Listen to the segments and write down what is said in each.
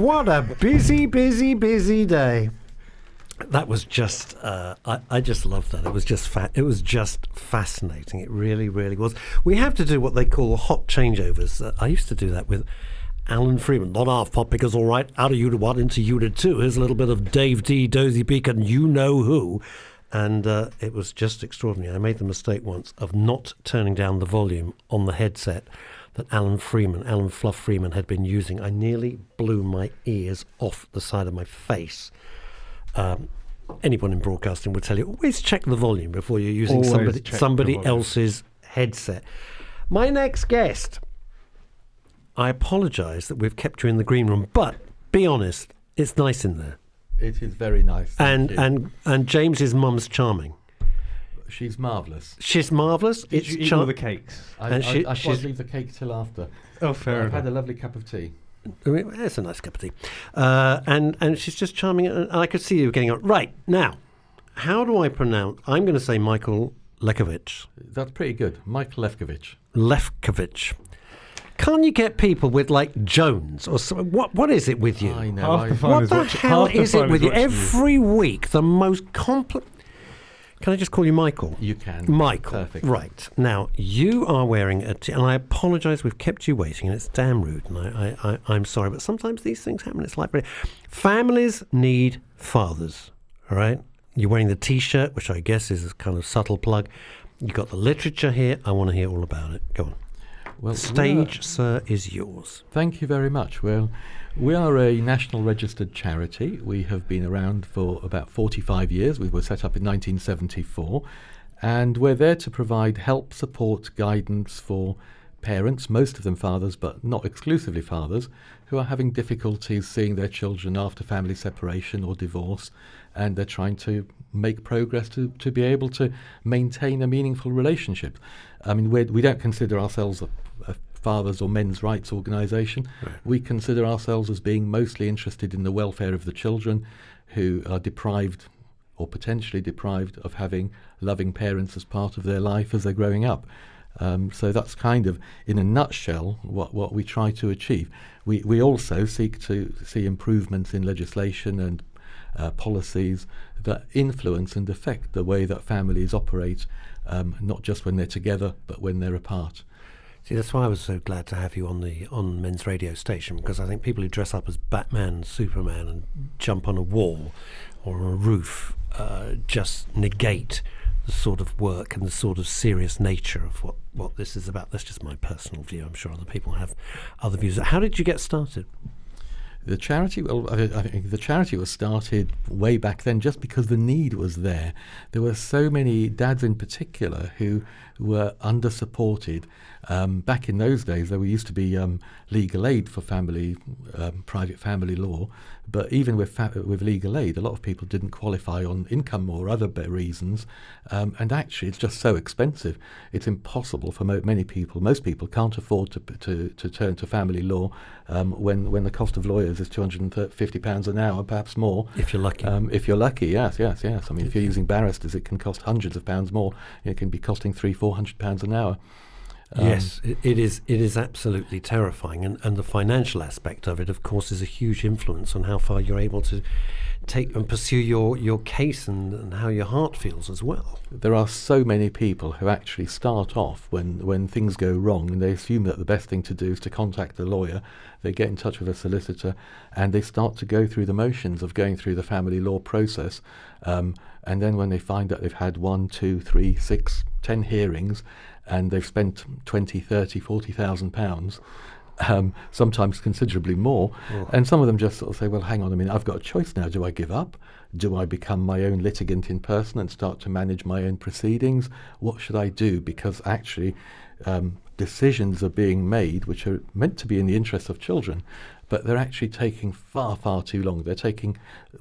what a busy, busy, busy day. That was just, uh, I, I just loved that. It was just, fa- it was just fascinating. It really, really was. We have to do what they call hot changeovers. Uh, I used to do that with Alan Freeman. Not half pop because all right, out of unit one into unit two. Here's a little bit of Dave Dee, Dozy Beacon, you know who. And uh, it was just extraordinary. I made the mistake once of not turning down the volume on the headset that Alan Freeman, Alan Fluff Freeman, had been using. I nearly blew my ears off the side of my face. Um, anyone in broadcasting would tell you always check the volume before you're using Always somebody somebody else's headset. My next guest. I apologise that we've kept you in the green room, but be honest, it's nice in there. It is very nice. And you. and and James's mum's charming. She's marvellous. She's marvellous. Did it's you eat char- all the cakes? I, And I, she- I she's- can't leave the cake till after. Oh, fair I've had a lovely cup of tea. I mean, It's a nice cup of tea, uh, and and she's just charming. And I could see you getting on. Right now, how do I pronounce? I'm going to say Michael Lekovich. That's pretty good. Michael Lefkovich. Lefkovich. Can't you get people with like Jones or so, what? What is it with you? I know. Half the I, fun What is the watching- hell half the is it with is you? watching Every week, the most complex. Can I just call you Michael? you can. Michael. Perfect. Right. Now, you are wearing a t- and I apologise, we've kept you waiting, and it's damn rude, and I, I, I, I'm sorry, but sometimes these things happen. It's like families need fathers, all right? You're wearing the t shirt, which I guess is a kind of subtle plug. You've got the literature here. I want to hear all about it. Go on. Well, The we are- stage, sir, is yours. Thank you very much. Well, we are a national registered charity. We have been around for about 45 years. We were set up in 1974. And we're there to provide help, support, guidance for parents, most of them fathers, but not exclusively fathers, who are having difficulties seeing their children after family separation or divorce. And they're trying to make progress to, to be able to maintain a meaningful relationship. I mean, we're, we don't consider ourselves a, a fathers or men's rights organisation. We consider ourselves as being mostly interested in the welfare of the children who are deprived or potentially deprived of having loving parents as part of their life as they're growing up. Um, so that's kind of, in a nutshell, what, what we try to achieve. We, we also seek to see improvements in legislation and uh, policies that influence and affect the way that families operate, um, not just when they're together, but when they're apart. See, that's why I was so glad to have you on the on men's radio station because I think people who dress up as Batman Superman and jump on a wall or a roof uh, just negate the sort of work and the sort of serious nature of what, what this is about. That's just my personal view. I'm sure other people have other views. How did you get started? The charity, well, I, I think the charity was started way back then just because the need was there. There were so many dads in particular who were under supported. Um, back in those days, there used to be um, legal aid for family, um, private family law, but even with fa- with legal aid, a lot of people didn't qualify on income or other reasons, um, and actually, it's just so expensive. It's impossible for mo- many people. Most people can't afford to to, to turn to family law um, when when the cost of lawyers is two hundred and fifty pounds an hour, perhaps more. If you're lucky. Um, if you're lucky, yes, yes, yes. I mean, if you're using barristers, it can cost hundreds of pounds more. It can be costing three, four hundred pounds an hour. Um, yes, it, it is. It is absolutely terrifying, and, and the financial aspect of it, of course, is a huge influence on how far you're able to take and pursue your, your case and, and how your heart feels as well. There are so many people who actually start off when, when things go wrong and they assume that the best thing to do is to contact a lawyer. They get in touch with a solicitor and they start to go through the motions of going through the family law process. Um, and then when they find that they've had one, two, three, six, ten hearings and they've spent 20, 30, 40,000 pounds, um, sometimes considerably more. And some of them just sort of say, well, hang on a minute, I've got a choice now. Do I give up? Do I become my own litigant in person and start to manage my own proceedings? What should I do? Because actually, um, decisions are being made which are meant to be in the interests of children, but they're actually taking far, far too long. They're taking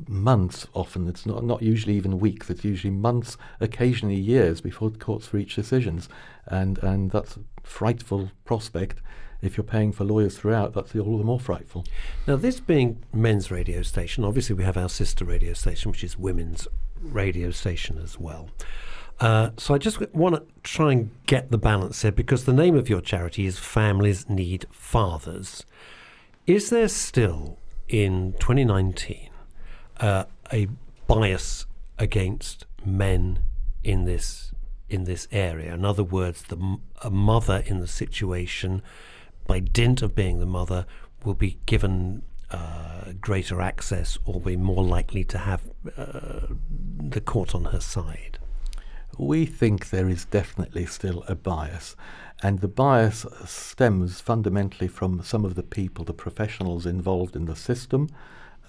months often. It's not, not usually even weeks. It's usually months, occasionally years before courts reach decisions. And, and that's a frightful prospect. If you're paying for lawyers throughout, that's all the more frightful. Now, this being men's radio station, obviously we have our sister radio station, which is women's radio station as well. Uh, so I just want to try and get the balance here because the name of your charity is Families Need Fathers. Is there still in 2019 uh, a bias against men in this in this area. In other words, the a mother in the situation, by dint of being the mother, will be given uh, greater access or be more likely to have uh, the court on her side. We think there is definitely still a bias, and the bias stems fundamentally from some of the people, the professionals involved in the system,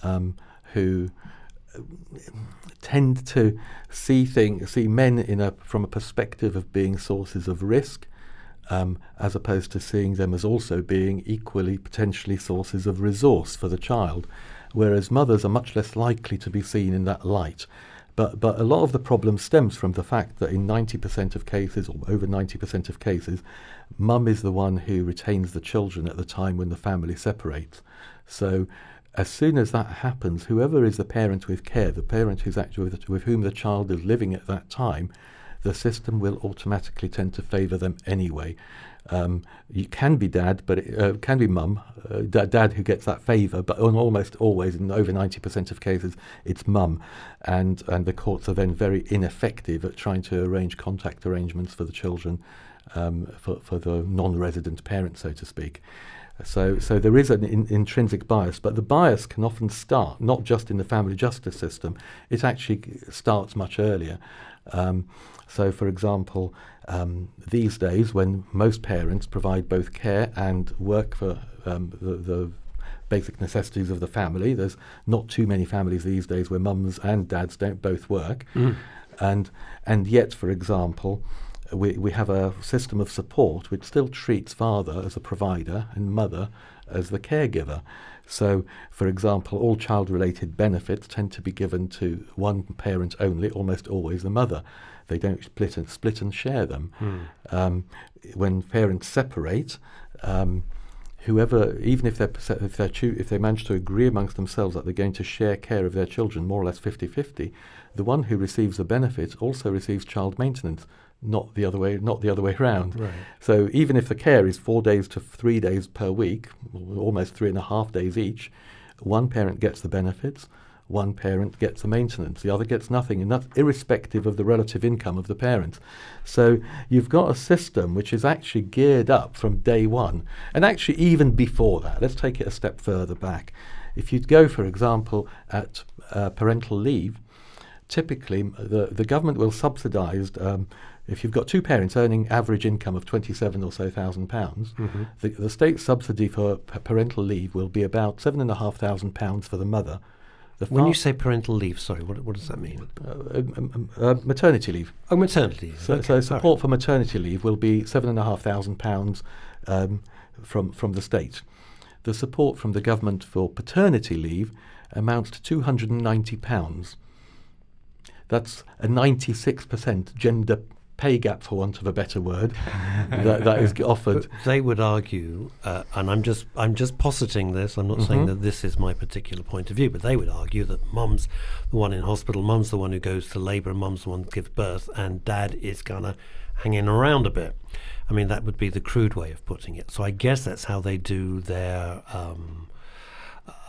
um, who tend to see things, see men in a from a perspective of being sources of risk, um, as opposed to seeing them as also being equally potentially sources of resource for the child, whereas mothers are much less likely to be seen in that light. But, but a lot of the problem stems from the fact that in 90% of cases, or over 90% of cases, mum is the one who retains the children at the time when the family separates. So as soon as that happens, whoever is the parent with care, the parent who's actually with, with whom the child is living at that time, the system will automatically tend to favour them anyway. Um, you can be dad, but it uh, can be mum, uh, dad who gets that favour, but almost always, in over 90% of cases, it's mum. And, and the courts are then very ineffective at trying to arrange contact arrangements for the children, um, for, for the non resident parent, so to speak. So, so there is an in, intrinsic bias, but the bias can often start not just in the family justice system, it actually starts much earlier. Um, so, for example, um, these days, when most parents provide both care and work for um, the, the basic necessities of the family, there's not too many families these days where mums and dads don't both work. Mm. And, and yet, for example, we, we have a system of support which still treats father as a provider and mother as the caregiver. So, for example, all child related benefits tend to be given to one parent only, almost always the mother. They don't split and, split and share them. Mm. Um, when parents separate, um, whoever, even if, they're, if, they're choo- if they manage to agree amongst themselves that they're going to share care of their children more or less 50 50, the one who receives the benefit also receives child maintenance not the other way, not the other way around. Right. So even if the care is four days to three days per week, almost three and a half days each, one parent gets the benefits, one parent gets the maintenance, the other gets nothing, and that's irrespective of the relative income of the parents. So you've got a system which is actually geared up from day one, and actually even before that. Let's take it a step further back. If you go, for example, at uh, parental leave, typically the, the government will subsidise um, if you've got two parents earning average income of 27 or so thousand pounds, mm-hmm. the, the state subsidy for p- parental leave will be about seven and a half thousand pounds for the mother. The when you say parental leave, sorry, what, what does that mean? Uh, um, um, um, uh, maternity leave. Oh, maternity leave. So, okay. so support right. for maternity leave will be seven and a half thousand pounds um, from from the state. The support from the government for paternity leave amounts to two hundred and ninety pounds. That's a ninety-six percent gender pay gap, for want of a better word, that, that is offered. But they would argue, uh, and I'm just I'm just positing this. I'm not mm-hmm. saying that this is my particular point of view, but they would argue that mum's the one in hospital, mum's the one who goes to labour, mum's the one that gives birth, and dad is kind of hanging around a bit. I mean, that would be the crude way of putting it. So I guess that's how they do their. Um,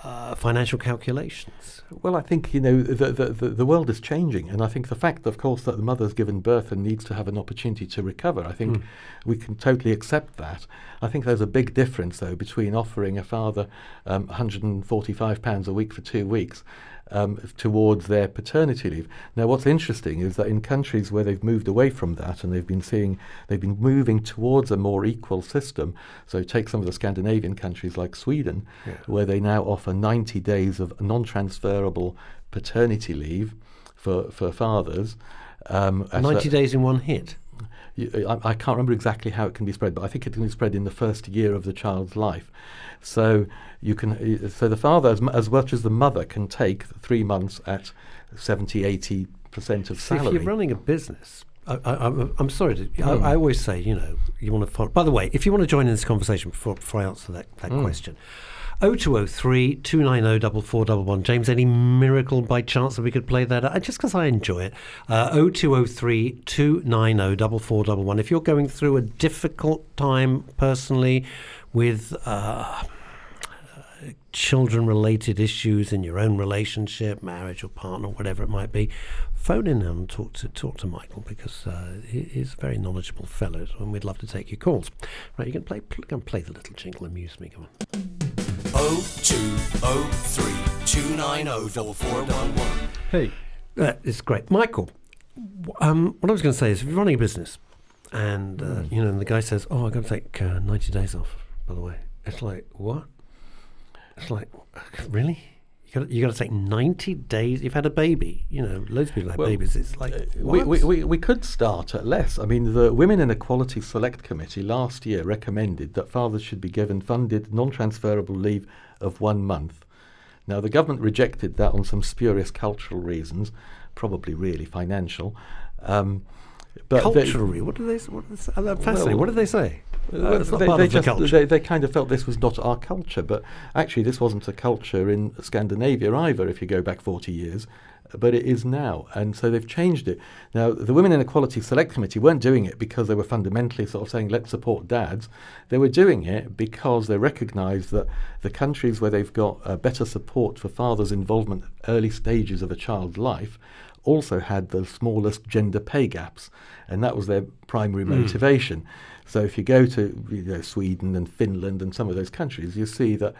uh, financial calculations? Well, I think you know the, the, the world is changing, and I think the fact, of course, that the mother's given birth and needs to have an opportunity to recover, I think mm. we can totally accept that. I think there's a big difference, though, between offering a father um, 145 pounds a week for two weeks um, towards their paternity leave. Now, what's interesting is that in countries where they've moved away from that and they've been seeing, they've been moving towards a more equal system. So, take some of the Scandinavian countries like Sweden, yeah. where they now offer 90 days of non transferable paternity leave for, for fathers. Um, 90 days in one hit? I, I, can't remember exactly how it can be spread, but I think it can be spread in the first year of the child's life. So you can, so the father, as, as much as the mother, can take three months at 70, 80 percent of salary. if you're running a business, I, am sorry. To, mm. I, hmm. I, always say, you know, you want to follow. By the way, if you want to join in this conversation before, before I answer that, that mm. question, 0203 290 4411. James, any miracle by chance that we could play that? Uh, just because I enjoy it. Uh, 0203 290 4411. If you're going through a difficult time personally with. Uh, children related issues in your own relationship, marriage or partner, whatever it might be, phone in and talk to talk to Michael because uh, he, he's a very knowledgeable fellow, and we'd love to take your calls. Right, you can play pl- can play the little jingle, amuse me. Come on. 0203 Hey. that is great, Michael. Um, what I was going to say is, if you're running a business, and uh, you know, and the guy says, "Oh, I'm going to take uh, 90 days off," by the way, it's like what? It's like really. You got, you got to take 90 days. You've had a baby. You know, loads of people have Well, babies. It's like, We, what? we, we, we could start at less. I mean, the Women and Equality Select Committee last year recommended that fathers should be given funded non transferable leave of one month. Now, the government rejected that on some spurious cultural reasons, probably really financial. Um, but they- Culturally, what do they? What do they say? I'm fascinating. Well, what did they say? Uh, it's not they, part they of the culture. They, they kind of felt this was not our culture, but actually this wasn't a culture in Scandinavia either. If you go back forty years, but it is now, and so they've changed it. Now the Women and Equality Select Committee weren't doing it because they were fundamentally sort of saying let's support dads. They were doing it because they recognised that the countries where they've got uh, better support for fathers' involvement early stages of a child's life also had the smallest gender pay gaps, and that was their primary motivation. So if you go to you know, Sweden and Finland and some of those countries, you see that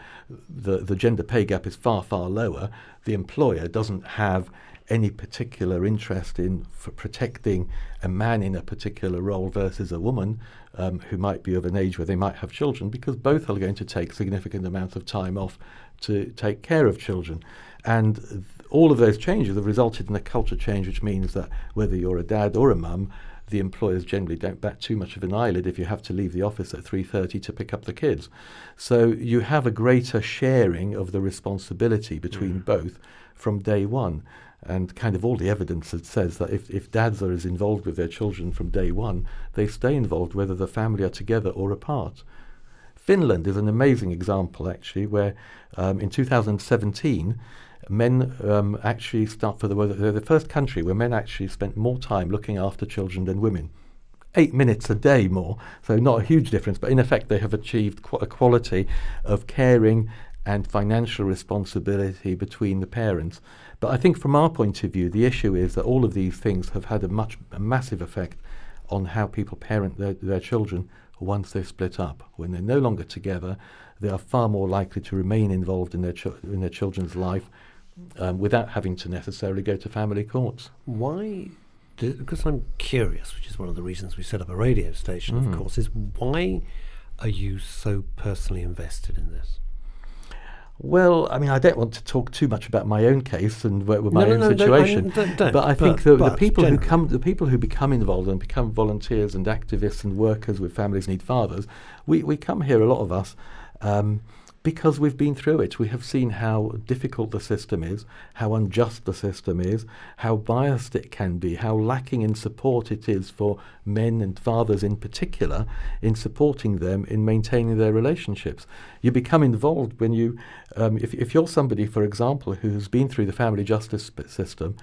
the, the gender pay gap is far, far lower. The employer doesn't have any particular interest in protecting a man in a particular role versus a woman um, who might be of an age where they might have children because both are going to take significant amounts of time off to take care of children. And all of those changes have resulted in a culture change, which means that whether you're a dad or a mum, the employers generally don't bat too much of an eyelid if you have to leave the office at 3.30 to pick up the kids. So you have a greater sharing of the responsibility between both from day one. And kind of all the evidence that says that if, if dads are as involved with their children from day one, they stay involved whether the family are together or apart. Finland is an amazing example, actually, where um, in 2017, men um, actually start for the they're the first country where men actually spent more time looking after children than women. Eight minutes a day more, so not a huge difference, but in effect they have achieved qu- a quality of caring and financial responsibility between the parents. But I think from our point of view, the issue is that all of these things have had a much a massive effect on how people parent their, their children once they've split up. When they're no longer together, they are far more likely to remain involved in their chil- in their children's life um, without having to necessarily go to family courts. Why? do- Because I'm curious, which is one of the reasons we set up a radio station, of course, is why are you so personally invested in this? Well, I mean, I don't want to talk too much about my own case and my No, own no, don't- situation, don't- don't, but I think but- the, the but people who come, the people who become involved and become volunteers and activists and workers with families need fathers, we, we come here a lot of us. Um, because we've been through it, we have seen how difficult the system is, how unjust the system is, how biased it can be, how lacking in support it is for men and fathers in particular in supporting them in maintaining their relationships. You become involved when you, um, if, if you're somebody, for example, who's been through the family justice system,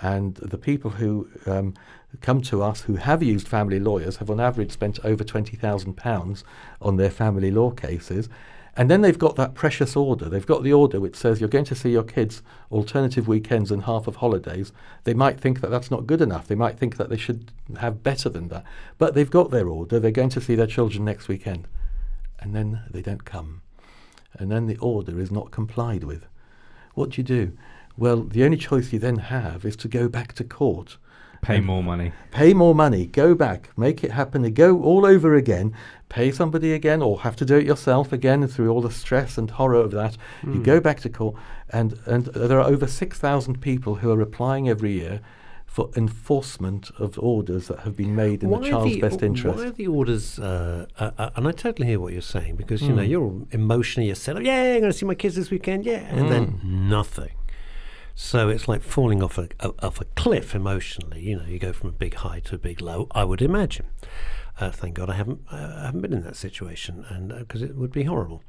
and the people who um, come to us who have used family lawyers have on average spent over £20,000 on their family law cases. And then they've got that precious order. They've got the order which says you're going to see your kids alternative weekends and half of holidays. They might think that that's not good enough. They might think that they should have better than that. But they've got their order. They're going to see their children next weekend. And then they don't come. And then the order is not complied with. What do you do? Well, the only choice you then have is to go back to court Pay more money. pay more money, go back, make it happen, go all over again, pay somebody again, or have to do it yourself again, through all the stress and horror of that, you go back to court, and and there are over six thousand people who are applying every year for enforcement of orders that have been made in the child's the- best interest. Why are the orders? Uh, uh, uh, and I totally hear what you're saying because you know Mm. you're emotionally you're set up. Yeah, I'm going to see my kids this weekend. Yeah, and then nothing. So it's like falling off a, off a cliff emotionally. You know, you go from a big high to a big low. I would imagine. Uh, thank God I haven't uh, haven't been in that situation, and because it would be horrible.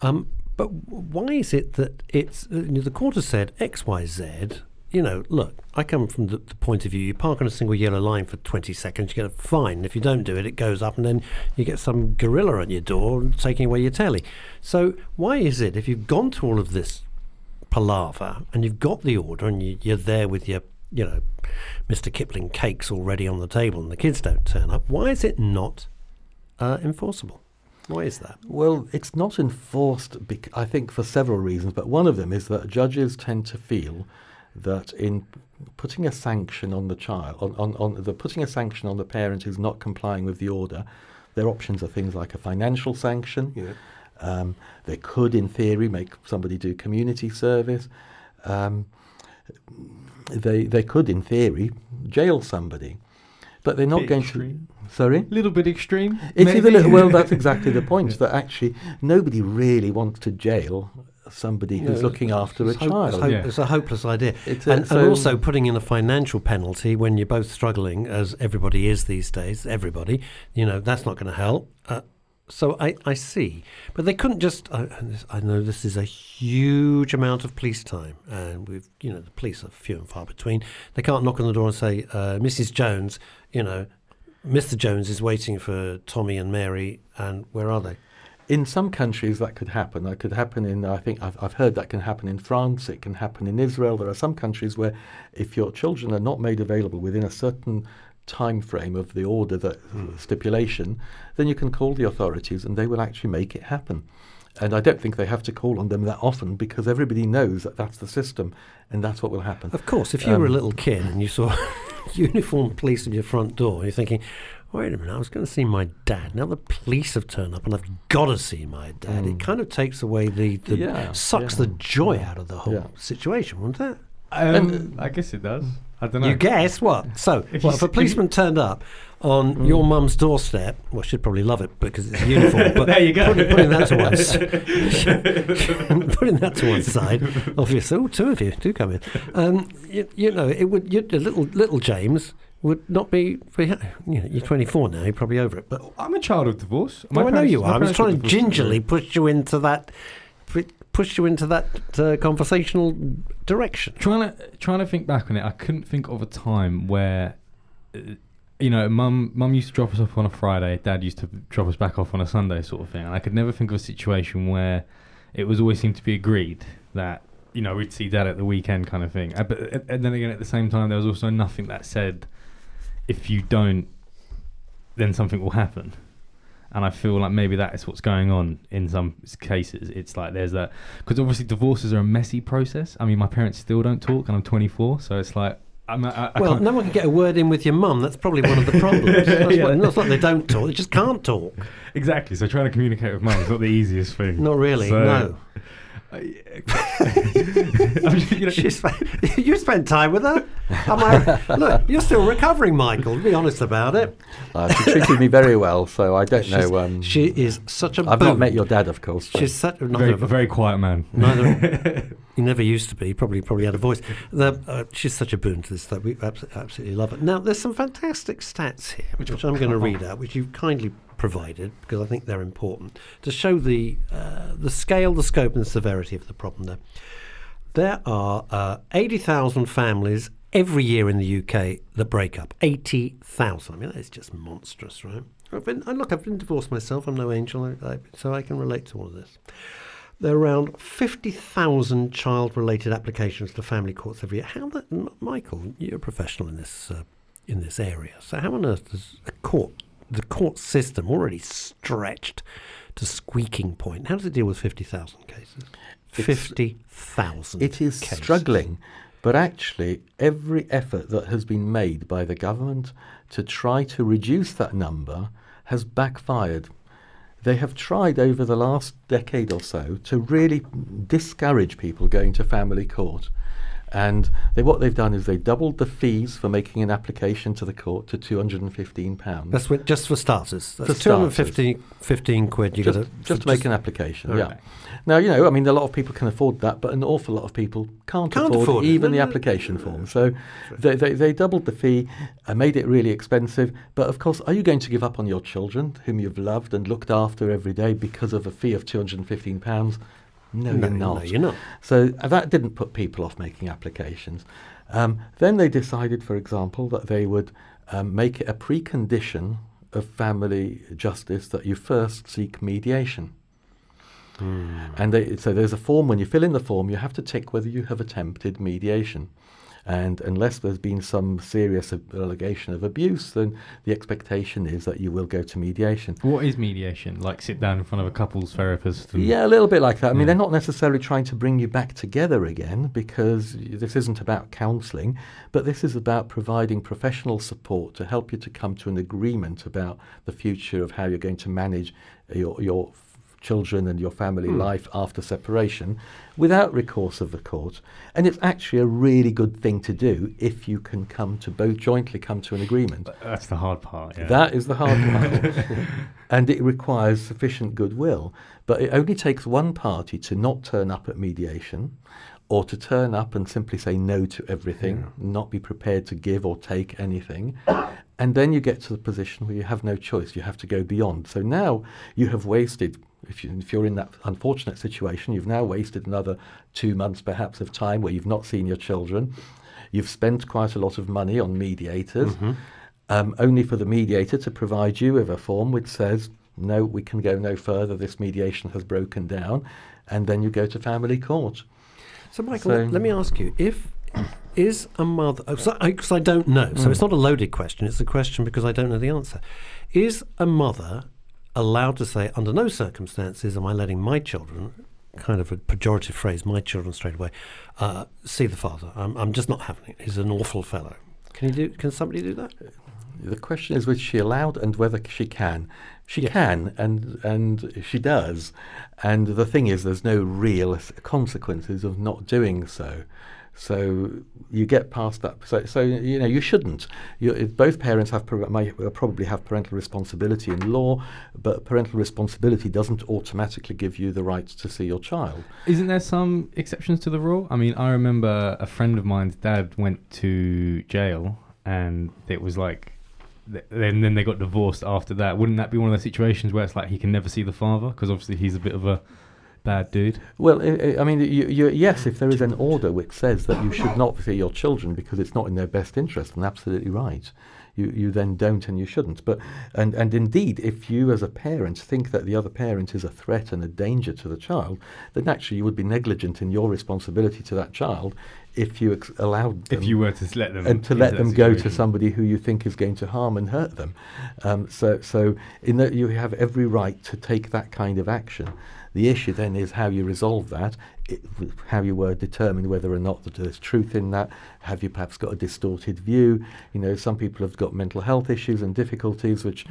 Um, but why is it that it's uh, you know, the court has said X, Y, Z, you know, look, I come from the, the point of view you park on a single yellow line for 20 seconds, you get a fine. If you don't do it, it goes up, and then you get some gorilla at your door taking away your telly. So, why is it if you've gone to all of this palaver and you've got the order and you, you're there with your, you know, Mr. Kipling cakes already on the table and the kids don't turn up, why is it not uh, enforceable? Why is that? Well, it's not enforced, bec- I think, for several reasons, but one of them is that judges tend to feel that in putting a sanction on the child, on, on, on the putting a sanction on the parent who's not complying with the order, their options are things like a financial sanction. Yeah. Um, they could, in theory, make somebody do community service. Um, they they could, in theory, jail somebody, but they're not Bit going extreme. to. Sorry. A little bit extreme. It is a maybe? little, well, that's exactly the point. That actually nobody really wants to jail somebody who's No, looking after a hope- child. it's, hope- Yeah. it's a hopeless idea. It's a- and, and also putting in a financial penalty when you're both struggling, as everybody is these days, everybody, you know, that's not going to help. Uh, so I, I see. But they couldn't just, I, I know this is a huge amount of police time, and we've, you know, the police are few and far between. They can't knock on the door and say, uh, Mrs. Jones, you know, Mr. Jones is waiting for Tommy and Mary, and where are they? in some countries that could happen. That could happen in. I think I've, I've heard that can happen in France. It can happen in Israel. There are some countries where, if your children are not made available within a certain time frame of the order that stipulation, then you can call the authorities and they will actually make it happen. And I don't think they have to call on them that often because everybody knows that that's the system and that's what will happen. Of course, if you were a Um, little kid and you saw uniformed police at your front door, you're thinking, wait a minute, I was going to see my dad. Now the police have turned up and I've got to see my dad. It kind of takes away the, the Yeah, sucks yeah, the joy out of the whole yeah. situation, wouldn't it? Um, I guess it does. I don't know. You guess what? So, If well, you if a s- if policeman turned up on your mum's doorstep, well, she'd probably love it because it's a uniform. But There you go. Putting, putting that to one, putting that to one side, obviously, oh, two of you do come in. Um, you, you know, it would. You, little little James would not be. You know, you're 24 now. You're probably over it. But I'm a child of divorce. oh, I know you are. I was parents trying to gingerly push you into that. Pu- Push you into that uh, conversational direction. trying to trying to think back on it, I couldn't think of a time where, uh, you know, mum mum used to drop us off on a Friday, dad used to drop us back off on a Sunday, sort of thing. And I could never think of a situation where it was always seemed to be agreed that you know we'd see dad at the weekend, kind of thing. Uh, but uh, and then again, at the same time, there was also nothing that said if you don't, then something will happen. And I feel like maybe that is what's going on in some cases. It's like there's that because obviously divorces are a messy process. I mean, my parents still don't talk, and I'm 24, so it's like I'm. I, I Well, can't, no one can get a word in with your mum. That's probably one of the problems. That's Yeah. what, it's not they don't talk; they just can't talk. exactly. So trying to communicate with mum is not the easiest thing. Not really. So- no. I'm you know, She spent, you spent time with her. Am I, look, you're still recovering, Michael. Be honest about it. Uh, she treated me very well, so I don't She's- know. Um, she is such a. I've boon. not met your dad, of course. but- She's such very, neither, very quiet man. neither he never used to be. Probably, probably had a voice. The, uh, she's such a boon to this that we absolutely, absolutely love it. Now, there's some fantastic stats here, which, I'm going to read out, which you've kindly provided because I think they're important to show the uh, the scale, the scope, and the severity of the problem. There, there are uh, 80,000 families every year in the UK that break up. 80,000. I mean, that is just monstrous, right? I've been, look, I've been divorced myself. I'm no angel, I, I, so I can relate to all of this. There are around 50,000 child related applications to family courts every year. How the, Michael, you're a professional in this, uh, in this area. So, how on earth does a court, the court system already stretched to squeaking point, how does it deal with 50,000 cases? 50,000. It is cases. struggling, but actually, every effort that has been made by the government to try to reduce that number has backfired. They have tried over the last decade or so to really discourage people going to family court. And they, what they've done is they doubled the fees for making an application to the court to £215. That's just for starters. That's For starters. 250 15 quid. You just, got to just to make an application, Okay. yeah. Now, you know, I mean, a lot of people can afford that, but an awful lot of people can't, Can't afford, afford even the application form. So they, they, they doubled the fee and made it really expensive. But of course, are you going to give up on your children, whom you've loved and looked after every day, because of a fee of £215? No, No, you're no, you're not. So uh, that didn't put people off making applications. Um, then they decided, for example, that they would um, make it a precondition of family justice that you first seek mediation. And they, so there's a form, when you fill in the form, you have to tick whether you have attempted mediation. And unless there's been some serious allegation of abuse, then the expectation is that you will go to mediation. What is mediation? Like sit down in front of a couples therapist? And Yeah, a little bit like that. I mean, Yeah. they're not necessarily trying to bring you back together again because this isn't about counselling, but this is about providing professional support to help you to come to an agreement about the future of how you're going to manage your, your children and your family hmm. life after separation without recourse of the court. And it's actually a really good thing to do if you can come to both jointly come to an agreement. That's the hard part. Yeah. That is the hard part. and it requires sufficient goodwill. But it only takes one party to not turn up at mediation or to turn up and simply say no to everything, not be prepared to give or take anything. And then you get to the position where you have no choice. You have to go beyond. So now you have wasted, if, you, if you're in that unfortunate situation, you've now wasted another two months perhaps of time where you've not seen your children. You've spent quite a lot of money on mediators, um, only for the mediator to provide you with a form which says, no, we can go no further, this mediation has broken down, and then you go to family court. So, Michael, So- let, let me ask you: If is a mother, because I, 'cause I don't know, so Mm. it's not a loaded question. It's a question because I don't know the answer. Is a mother allowed to say, under no circumstances am I letting my children, kind of a pejorative phrase, my children straight away, uh, see the father? I'm, I'm just not having it. He's an awful fellow. Can you do? Can somebody do that? The question is whether she allowed and whether she can. She Yes. can, and and she does. And the thing is, there's no real consequences of not doing so. So you get past that. So, so you know you shouldn't. You, both parents have may probably have parental responsibility in law, but parental responsibility doesn't automatically give you the right to see your child. Isn't there some exceptions to the rule? I mean, I remember a friend of mine's dad went to jail, and it was like, th- then then they got divorced after that. Wouldn't that be one of those situations where it's like he can never see the father because obviously he's a bit of a bad dude? Well, I, I mean, you, you, yes, if there is an order which says that you should not see your children because it's not in their best interest, then absolutely right. You, you then don't and you shouldn't. But and, and indeed, if you as a parent think that the other parent is a threat and a danger to the child, then actually you would be negligent in your responsibility to that child if you ex- allowed them If you were to let them and to let them go to somebody who you think is going to harm and hurt them. Um, so, so in that you have every right to take that kind of action. The issue then is how you resolve that, it, how you uh, determine whether or not that there's truth in that. Have you perhaps got a distorted view? You know, some people have got mental health issues and difficulties which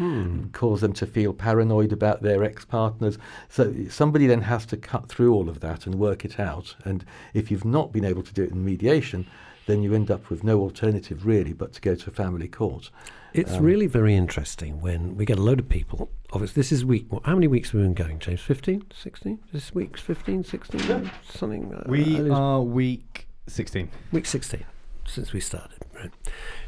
cause them to feel paranoid about their ex-partners. So somebody then has to cut through all of that and work it out. And if you've not been able to do it in mediation, then you end up with no alternative really but to go to a family court. It's Um, really very interesting when we get a load of people. Obviously, this is week. Well, how many weeks have we been going, James? 15? 16? This week's 15, 16? Something? Uh, We lose- are week sixteen. Week 16 since we started. Right.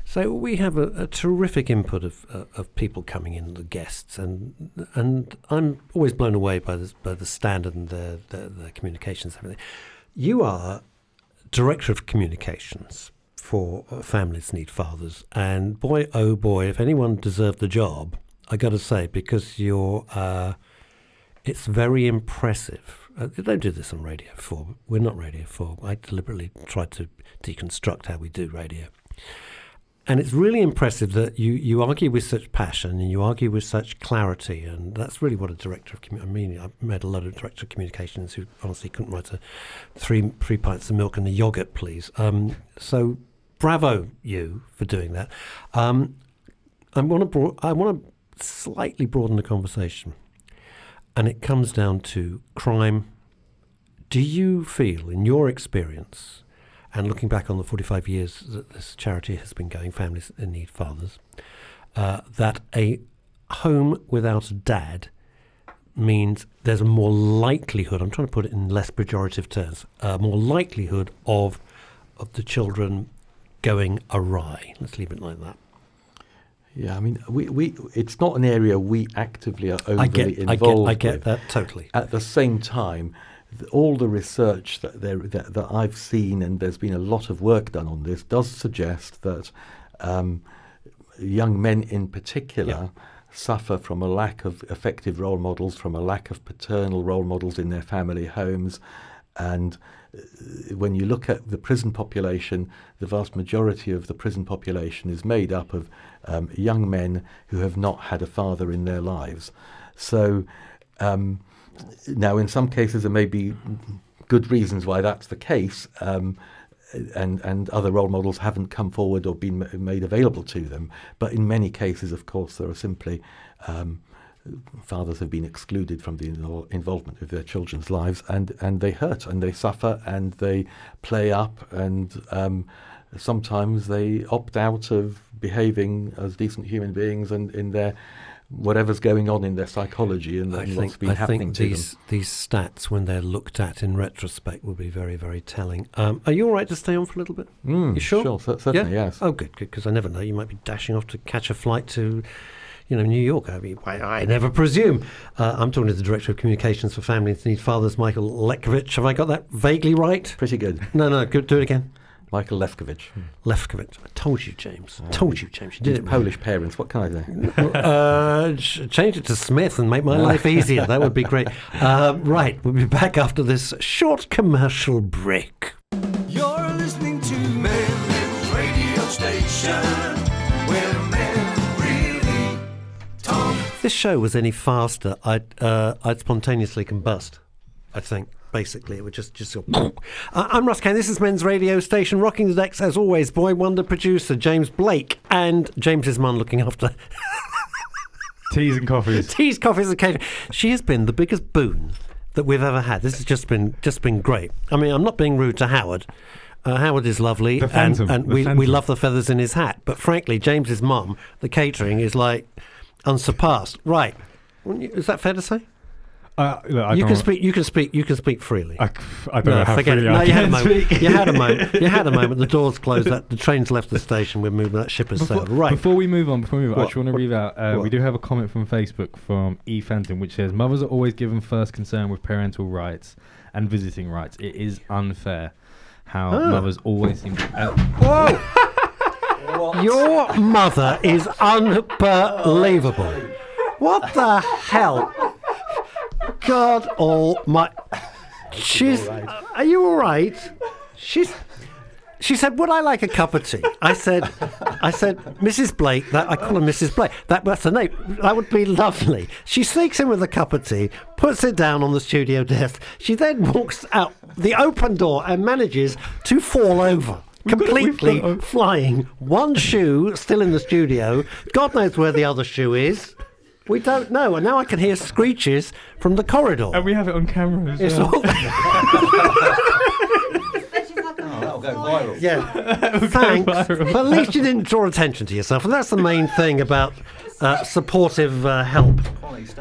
So we have a, a terrific input of, uh, of people coming in, the guests, and and I'm always blown away by the, by the standard and the, the, the communications and everything. You are Director of Communications for uh, Families Need Fathers, and boy, oh boy, if anyone deserved the job, I got to say, because you're, uh, it's very impressive. Uh, they don't do this on Radio 4. We're not Radio 4. I deliberately tried to deconstruct how we do radio. And it's really impressive that you, you argue with such passion and you argue with such clarity, and that's really what a director of commu- I mean, I've met a lot of director of communications who honestly couldn't write a three three pints of milk and a yogurt, please. Um, so, bravo you for doing that. Um, I want to broad, I want to slightly broaden the conversation, and it comes down to crime. Do you feel, in your experience, and looking back on the 45 years that this charity has been going, Families in Need Fathers, uh, that a home without a dad means there's a more likelihood, I'm trying to put it in less pejorative terms, a more likelihood of, of the children going awry. Let's leave it like that. Yeah, I mean, we, we it's not an area we actively are overly I get, I get, involved I get that totally. At the same time, all the research that, there, that that I've seen, and there's been a lot of work done on this, does suggest that um, young men in particular suffer from a lack of effective role models, from a lack of paternal role models in their family homes, and uh, when you look at the prison population, the vast majority of the prison population is made up of um, young men who have not had a father in their lives. So, um, now in some cases there may be good reasons why that's the case, um, and and other role models haven't come forward or been made available to them. But in many cases, of course, there are simply um, fathers have been excluded from the invol- involvement with their children's lives, and, and they hurt and they suffer and they play up, and um, sometimes they opt out of behaving as decent human beings and in their whatever's going on in their psychology and, and what's think, been I happening think to these, these stats, when they're looked at in retrospect, will be very, very telling. Um, are you all right to stay on for a little bit? Mm, You sure? cer- certainly, yes. Oh, good, good, because I never know. You might be dashing off to catch a flight to, you know, New York. I mean, I, I never presume. Uh, I'm talking to the Director of Communications for Families Need Fathers, Michael Letkovich. Have I got that vaguely right? Pretty good. No, no, good, do it again. Michael Lefkovich. Lefkovich. I told you, James. I told you, James. You did it. Polish parents. What can I say? uh, change it to Smith and make my life easier. That would be great. Uh, right, we'll be back after this short commercial break. You're listening to Men's Radio Station, where men really talk. If this show was any faster, I'd uh, I'd spontaneously combust. I think basically it would just just go. uh, I'm Russ Kane. This is Men's Radio Station, rocking the decks as always. Boy wonder producer James Blake and James's mum looking after Teas and coffees. teas, coffees, and catering. She has been the biggest boon that we've ever had. This has just been just been great. I mean, I'm not being rude to Howard. Uh, Howard is lovely, and, and we, we love the feathers in his hat. But frankly, James's mum, the catering is like unsurpassed. Right? You- Is that fair to say? Uh, look, I you can speak. You can speak. You can speak freely. I, I don't know how forget it. freely No, I you had a can moment. speak. You had a moment. You had a moment. The doors closed. That the train's left the station. We're moving. That ship has Before, sailed. Right. before we move on, before we move on, I What? just want to read out. Uh, we do have a comment from Facebook from E Phantom, which says mothers are always given first concern with parental rights and visiting rights. It is unfair how Ah. mothers always seem. To, uh, Whoa! Your mother is unbelievable. What the hell? God all my. She's. Are you all right? She's. She said, "Would I like a cup of tea?" I said, "I said, Mrs. Blake. That I call her Mrs. Blake. That, that's the name. That would be lovely." She sneaks in with a cup of tea, puts it down on the studio desk. She then walks out the open door and manages to fall over, got it, we've completely flying. One shoe still in the studio. God knows where the other shoe is. We don't know, and now I can hear screeches from the corridor. and we have it on camera as It's well. all- that'll go viral. Yeah. Thanks. viral. But at least you didn't draw attention to yourself. And that's the main thing about uh, supportive uh, help.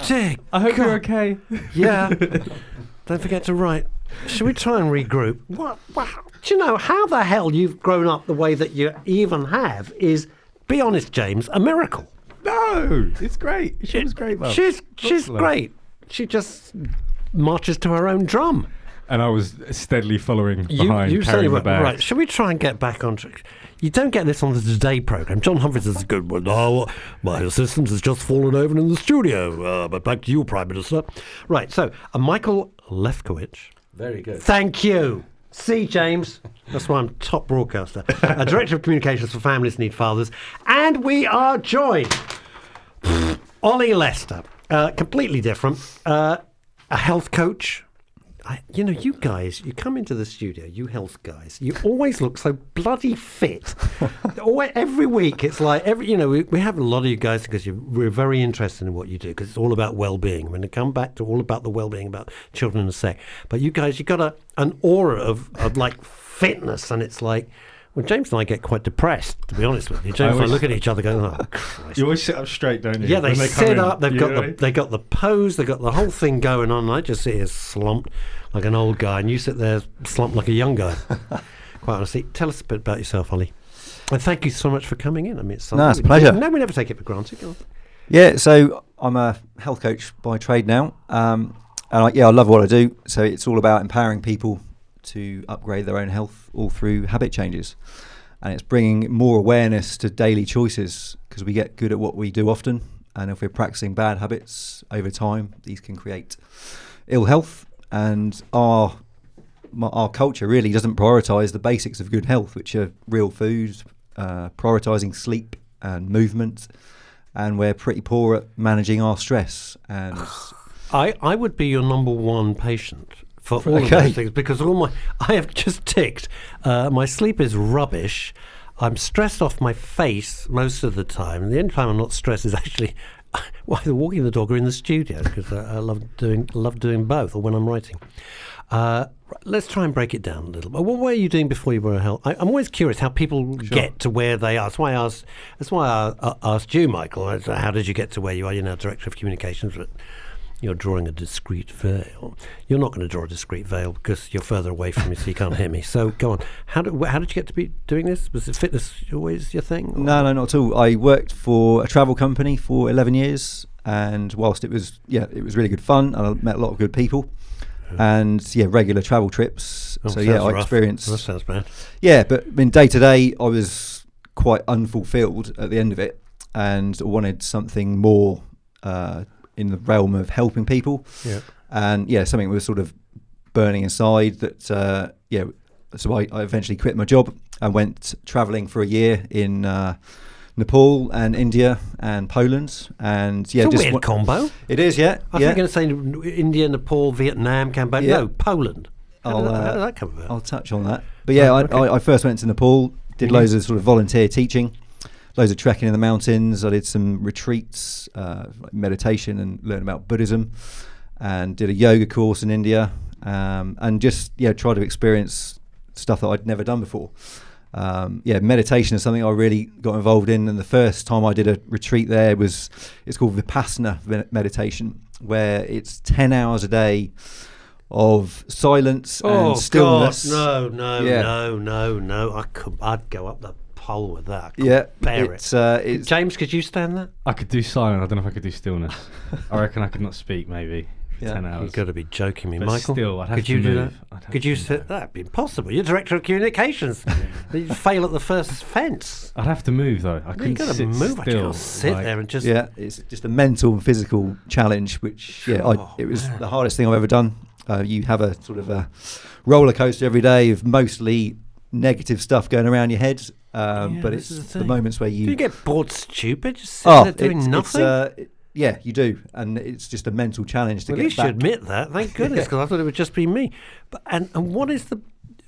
Dear I hope you're God. okay. Yeah. Don't forget to write. Should we try and regroup? What, what? Do you know how the hell you've grown up the way that you even have is, be honest, James, a miracle. No, it's great. She was great, Mum. She's, she's Excellent. great. She just marches to her own drum. And I was steadily following You, behind, you carrying certainly the were. bag. Right, shall we try and get back on track? You don't get this on the Today programme. John Humphrys is a good one. Oh, my assistant has just fallen over in the studio. Uh, but back to you, Prime Minister. Right, so uh, Michael Lefkowitz. Very good. Thank you. See, James. That's why I'm top broadcaster. A Director of Communications for Families Need Fathers. And we are joined. Ollie Lester. Uh, completely different. Uh, a health coach. I, you know, you guys, you come into the studio, you health guys, you always look so bloody fit. Always, every week, it's like every, you know, we, we have a lot of you guys because you, we're very interested in what you do because it's all about well-being. I'm going to come back to all about the well-being about children in a sec. But you guys, you got a an aura of, of like fitness, and it's like. Well, James and I get quite depressed, to be honest with you. James and I look at each other, going, "Oh, Christ!" You always sit up straight, don't you? Yeah, they, when come sit in, up. They've you got know? the they got the pose. They've got the whole thing going on. And I just sit here slumped like an old guy, and you sit there slumped like a young guy. Quite honestly, tell us a bit about yourself, Ollie. And thank you so much for coming in. I mean, it's No, it's a pleasure. No, we never take it for granted. Yeah, so I'm a health coach by trade now. Um, and I, yeah, I love what I do. So it's all about empowering people to upgrade their own health all through habit changes, and it's bringing more awareness to daily choices because we get good at what we do often, and if we're practicing bad habits over time, these can create ill health. And our our culture really doesn't prioritise the basics of good health, which are real food, uh, prioritising sleep and movement, and we're pretty poor at managing our stress. And I, I would be your number one patient for all of those things because all my I have just ticked. Uh, my sleep is rubbish. I'm stressed off my face most of the time. And the only time I'm not stressed is actually either walking the dog or in the studio because I, I love doing love doing both, or when I'm writing. Uh, let's try and break it down a little bit. What were you doing before you were a health? I, I'm always curious how people get to where they are. That's why I asked. That's why I, I asked you, Michael. How did you get to where you are? You're now director of communications. But you're drawing a discreet veil. You're not going to draw a discreet veil because you're further away from me, so you can't hear me. So go on. How did how did you get to be doing this? Was it fitness always your thing? or- No, no, not at all. I worked for a travel company for 11 years, and whilst it was, yeah, it was really good fun, and I met a lot of good people, and yeah, regular travel trips. Oh, so yeah, I experienced. That sounds bad. Yeah, but I mean, day to day, I was quite unfulfilled at the end of it, and wanted something more uh, in the realm of helping people. Yeah. and yeah, something was sort of burning inside. That uh, yeah, so I, I eventually quit my job and went travelling for a year in uh, Nepal and India and Poland, and yeah, it's a just weird wa- combo. It is, yeah, I yeah. think you're going to say India, Nepal, Vietnam, Cambodia. Yeah. No, Poland. How, I'll, did, that, how uh, did that come about? I'll touch on that. But yeah, Oh, I, okay. I, I first went to Nepal, did Mhm. loads of sort of volunteer teaching, loads of trekking in the mountains. I did some retreats, uh, like meditation, and learned about Buddhism, and did a yoga course in India, um, and just yeah, try to experience stuff that I'd never done before. Um, yeah, meditation is something I really got involved in, and the first time I did a retreat there was it's called Vipassana meditation, where it's ten hours a day of silence oh and stillness. God, no, no, Yeah. no, no, no! I could, I'd go up the pole with that. I couldn't Yeah, bear it's it. uh, it's James, could you stand that? I could do silent. I don't know if I could do stillness. I reckon I could not speak maybe for Yeah. ten You've hours. got to be joking me, But Michael. still, I'd have could to you do that? Could you move. sit? That'd be impossible. You're director of communications. You'd fail at the first fence. I'd have to move though. I You've couldn't got to sit move. I still. can't sit like- there and just. yeah, it's just a mental and physical challenge, which yeah, I, Oh, it was man. the hardest thing I've ever done. Uh, you have a sort of a roller coaster every day of mostly negative stuff going around your head, um, Yeah, but it's the the moments where Do you, you get bored stupid? Just sitting oh, there doing it's, nothing? It's, uh, it- yeah, you do, and it's just a mental challenge to Well, at get least you back. admit that. Thank goodness, because I thought it would just be me. But and and what is the?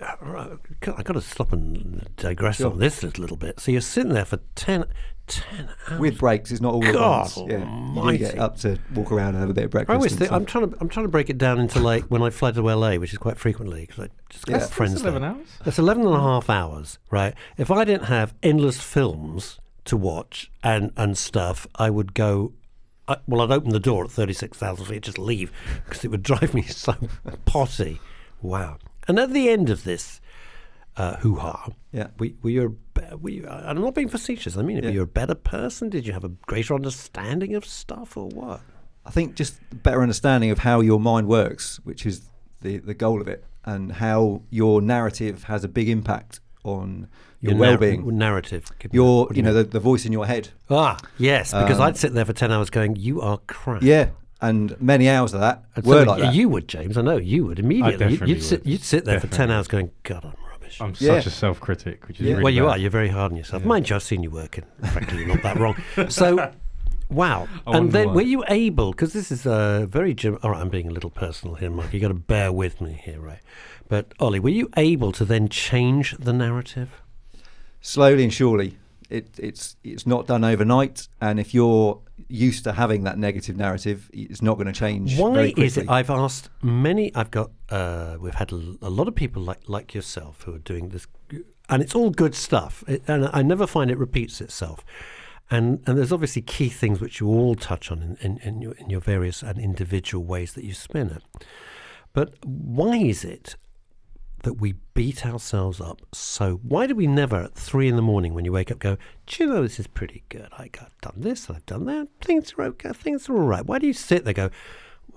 Uh, I got to stop and digress Sure. on this a little bit. So you're sitting there for 10, 10 hours. with breaks, it's not all at God once. Yeah, you get up to walk around and have a bit of breakfast. I always think, I'm trying to I'm trying to break it down into like when I fly to LA, which is quite frequently because I just got Yeah. That's friends eleven there. hours. That's 11 and a half hours, right? If I didn't have endless films to watch and, and stuff, I would go. I, well, I'd open the door at 36,000 feet, just leave because it would drive me so potty. Wow. And at the end of this uh, hoo ha, Yeah. were, were you, a were you, I'm not being facetious, I mean it, were Yeah. you a better person? Did you have a greater understanding of stuff or what? I think just better understanding of how your mind works, which is the, the goal of it, and how your narrative has a big impact on your, nar- well-being. narrative. Give me your, do you know, the, the voice in your head. Ah, yes, because Um, I'd sit there for 10 hours going, You are crap. Yeah, and many hours of that And were so like that. You would, James. I know you would immediately. Oh, you'd- you'd, sit, would. you'd sit there for 10 hours going, God, I'm rubbish. I'm Yeah. such a self-critic, which is Yeah. really well, you bad. are. You're very hard on yourself. Yeah. Mind you, I've seen you working. Frankly, you're not that wrong. So, wow. I and then why. were you able, because this is a very. Gym- All right, I'm being a little personal here, Mike. You've got to bear with me here, right? But, Ollie, were you able to then change the narrative? Slowly and surely, it, it's it's not done overnight. And if you're used to having that negative narrative, it's not going to change. Why is it? I've asked many. I've got. Uh, we've had a lot of people like like yourself who are doing this, and it's all good stuff. It, and I never find it repeats itself. And and there's obviously key things which you all touch on in, in, in your in your various and individual ways that you spin it. But why is it that we beat ourselves up so? Why do we never at three in the morning when you wake up go, do you know this is pretty good? I got done this, I've done that. Things are okay. Things are all right. Why do you sit there go?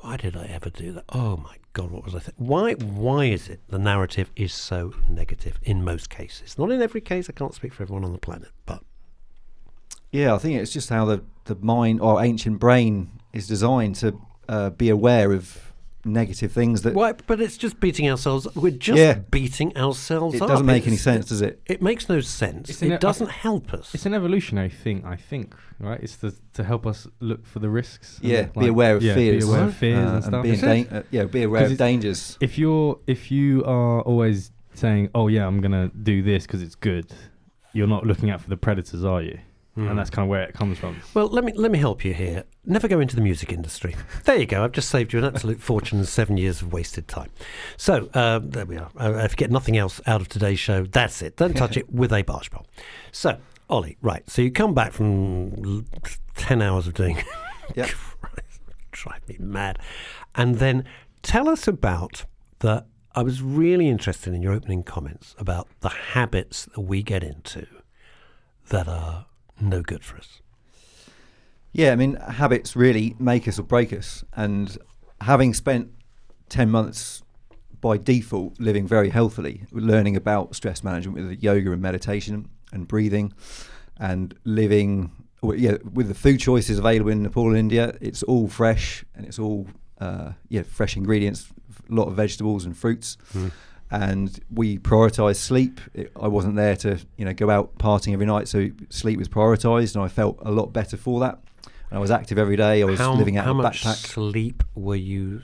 Why did I ever do that? Oh my God, what was I thinking? Why, why is it the narrative is so negative in most cases? Not in every case, I can't speak for everyone on the planet, but Yeah, I think it's just how the, the mind or ancient brain is designed to uh, be aware of negative things that why, but it's just beating ourselves. We're just Yeah. beating ourselves up. it up. doesn't make any sense, does it? It makes no sense. It's an- it doesn't help us. It's an evolutionary thing, I think, right? It's to, to help us look for the risks. and, Yeah, be aware of yeah, fears. Be aware of fears uh, and stuff. be in Is uh, yeah, be aware 'Cause of it's- dangers. if you're if you are always saying, "Oh yeah, I'm gonna do this because it's good," you're not looking out for the predators, are you? Mm. And that's kind of where it comes from. Well, let me let me help you here. Never go into the music industry. There you go. I've just saved you an absolute fortune and seven years of wasted time. So um, there we are. Uh, if you get nothing else out of today's show, that's it. Don't touch it with a barge pole. So, Ollie, right. So you come back from l- ten hours of doing. Yep. Christ, drive me mad. And then tell us about the. I was really interested in your opening comments about the habits that we get into that are no good for us. Yeah, I mean, habits really make us or break us. And having spent 10 months by default living very healthily, learning about stress management with yoga and meditation and breathing, and living yeah, with the food choices available in Nepal and India, it's all fresh and it's all uh, yeah, fresh ingredients, a lot of vegetables and fruits. And we prioritised sleep. It, I wasn't there to, you know, go out partying every night, so sleep was prioritised, and I felt a lot better for that. And I was active every day. I was how, living out of a much backpack. sleep were you?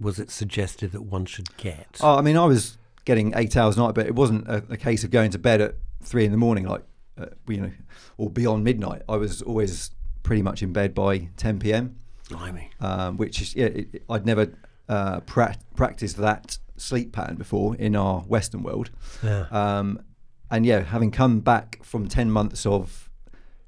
Was it suggested that one should get? Oh, I mean, I was getting eight hours a night, but it wasn't a, a case of going to bed at three in the morning, like uh, you know, or beyond midnight. I was always pretty much in bed by 10 p.m., Blimey. um, which is yeah, it- I'd never uh, pra- practiced that sleep pattern before in our Western world. Yeah. Um, and yeah, having come back from 10 months of,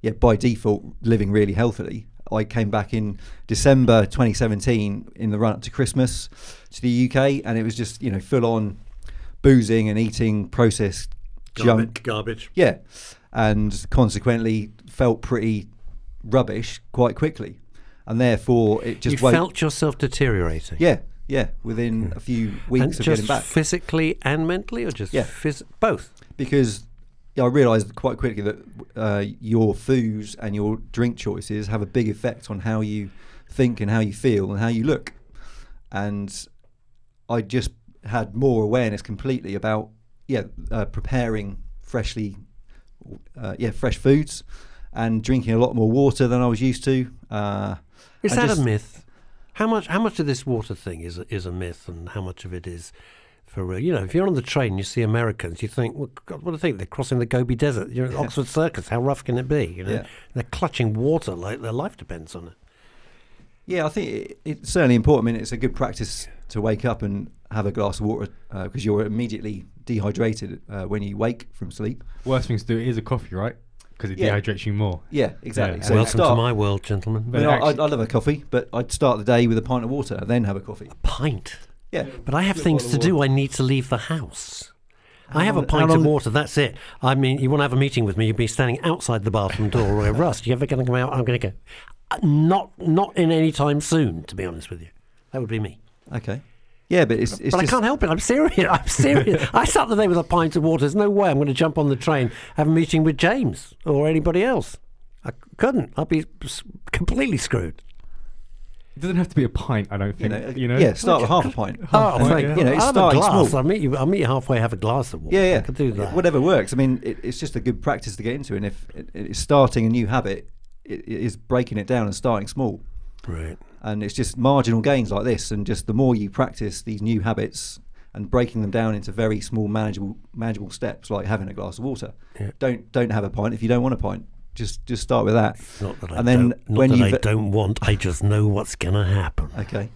yeah, by default, living really healthily, I came back in December 2017 in the run up to Christmas to the UK, and it was just, you know, full on boozing and eating processed junk. Garbage. Yeah. And consequently felt pretty rubbish quite quickly. And therefore, it just you won't- felt yourself deteriorating. Yeah, yeah, within a few weeks and of just getting back. physically and mentally, or just Yeah. phys- both. because I realised quite quickly that uh, your foods and your drink choices have a big effect on how you think and how you feel and how you look. And I just had more awareness completely about yeah uh, preparing freshly uh, yeah fresh foods and drinking a lot more water than I was used to. Uh, Is that just- a myth? How much? How much of this water thing is a, is a myth, and how much of it is for real? You know, if you're on the train, you see Americans, you think, well, God, what do you think? They're crossing the Gobi Desert. You're at Oxford Circus. How rough can it be? You know, Yeah. they're clutching water like their life depends on it. Yeah, I think it, it's certainly important. I mean, it's a good practice to wake up and have a glass of water because you're immediately dehydrated uh, when you wake from sleep. Worst thing to do is a coffee, right? Because it Yeah. dehydrates you more. Yeah, exactly. Yeah, so Welcome start, to my world, gentlemen. I, mean, I, actually- I, I love a coffee, but I'd start the day with a pint of water and then have a coffee. A pint. Yeah, But I have things to do. I need to leave the house. I have a long- how pint of long- water. That's it. I mean, you want to have a meeting with me? You'd be standing outside the bathroom door. or a Russ, you ever going to come out? I'm going to go. Uh, not, not in any time soon. To be honest with you, that would be me. okay. Yeah, but it's it's but just I can't help it. I'm serious. I'm serious. I start the day with a pint of water. There's no way I'm going to jump on the train, have a meeting with James or anybody else. I couldn't. I'd be completely screwed. It doesn't have to be a pint, I don't you think. know, You know, yeah. Start with half a pint. Half Oh, pint, yeah. You know, it's I'll have a starting glass. small. I'll meet you. I'll meet you halfway. Have a glass of water. Yeah, yeah. I could do that. Whatever works. I mean, it, it's just a good practice to get into, and if it, it's starting a new habit, it, it is breaking it down and starting small. Right. and it's just marginal gains like this and just the more you practice these new habits and breaking them down into very small manageable manageable steps like having a glass of water Yeah. don't don't have a pint if you don't want a pint just just start with that Not that I and then don't, not when that you I don't want. I just know what's going to happen. okay